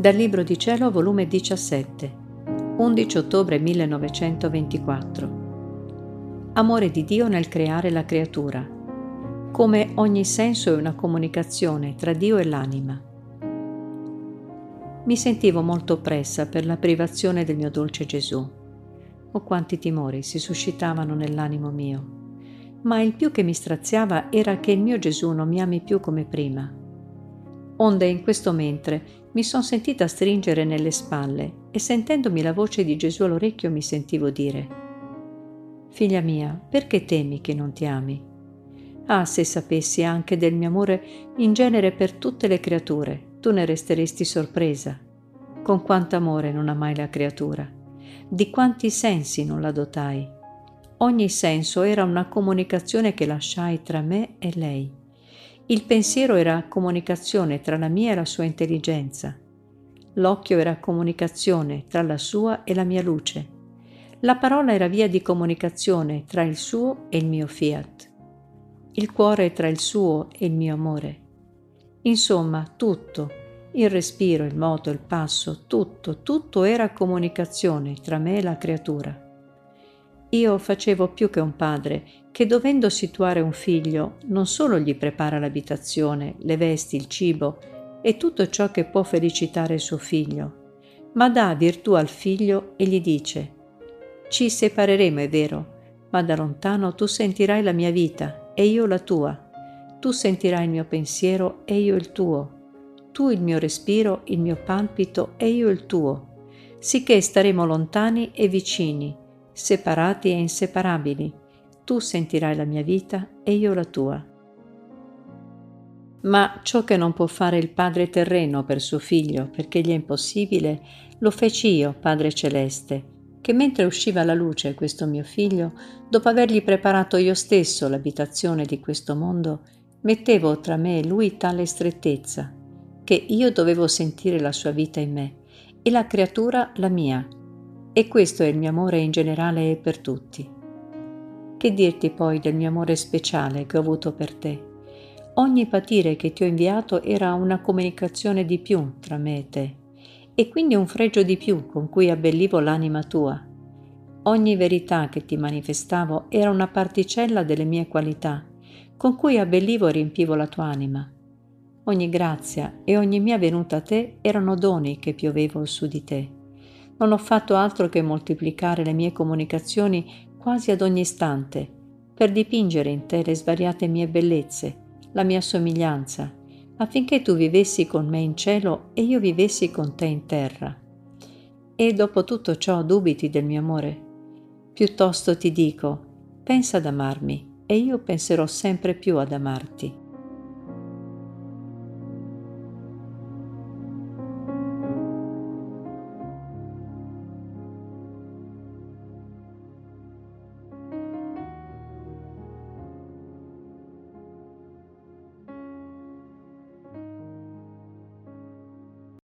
Dal Libro di Cielo, volume 17, 11 ottobre 1924. Amore di Dio nel creare la creatura. Come ogni senso è una comunicazione tra Dio e l'anima. Mi sentivo molto oppressa per la privazione del mio dolce Gesù. Oh quanti timori si suscitavano nell'animo mio. Ma il più che mi straziava era che il mio Gesù non mi ami più come prima onde in questo mentre mi son sentita stringere nelle spalle e sentendomi la voce di Gesù all'orecchio mi sentivo dire Figlia mia, perché temi che non ti ami? Ah, se sapessi anche del mio amore in genere per tutte le creature, tu ne resteresti sorpresa. Con quanto amore non amai la creatura, di quanti sensi non la dotai. Ogni senso era una comunicazione che lasciai tra me e lei il pensiero era comunicazione tra la mia e la sua intelligenza. L'occhio era comunicazione tra la sua e la mia luce. La parola era via di comunicazione tra il suo e il mio fiat. Il cuore tra il suo e il mio amore. Insomma, tutto, il respiro, il moto, il passo, tutto, tutto era comunicazione tra me e la creatura. Io facevo più che un padre che dovendo situare un figlio non solo gli prepara l'abitazione, le vesti, il cibo e tutto ciò che può felicitare suo figlio, ma dà virtù al figlio e gli dice Ci separeremo, è vero, ma da lontano tu sentirai la mia vita e io la tua. Tu sentirai il mio pensiero e io il tuo. Tu il mio respiro, il mio palpito e io il tuo. Sicché staremo lontani e vicini separati e inseparabili. Tu sentirai la mia vita e io la tua. Ma ciò che non può fare il Padre terreno per suo figlio, perché gli è impossibile, lo feci io, Padre celeste, che mentre usciva alla luce questo mio figlio, dopo avergli preparato io stesso l'abitazione di questo mondo, mettevo tra me e lui tale strettezza, che io dovevo sentire la sua vita in me e la creatura la mia, e questo è il mio amore in generale e per tutti. Che dirti poi del mio amore speciale che ho avuto per te? Ogni patire che ti ho inviato era una comunicazione di più tra me e te, e quindi un fregio di più con cui abbellivo l'anima tua. Ogni verità che ti manifestavo era una particella delle mie qualità, con cui abbellivo e riempivo la tua anima. Ogni grazia e ogni mia venuta a te erano doni che piovevo su di te non ho fatto altro che moltiplicare le mie comunicazioni quasi ad ogni istante, per dipingere in te le svariate mie bellezze, la mia somiglianza, affinché tu vivessi con me in cielo e io vivessi con te in terra. E dopo tutto ciò dubiti del mio amore? Piuttosto ti dico, pensa ad amarmi e io penserò sempre più ad amarti.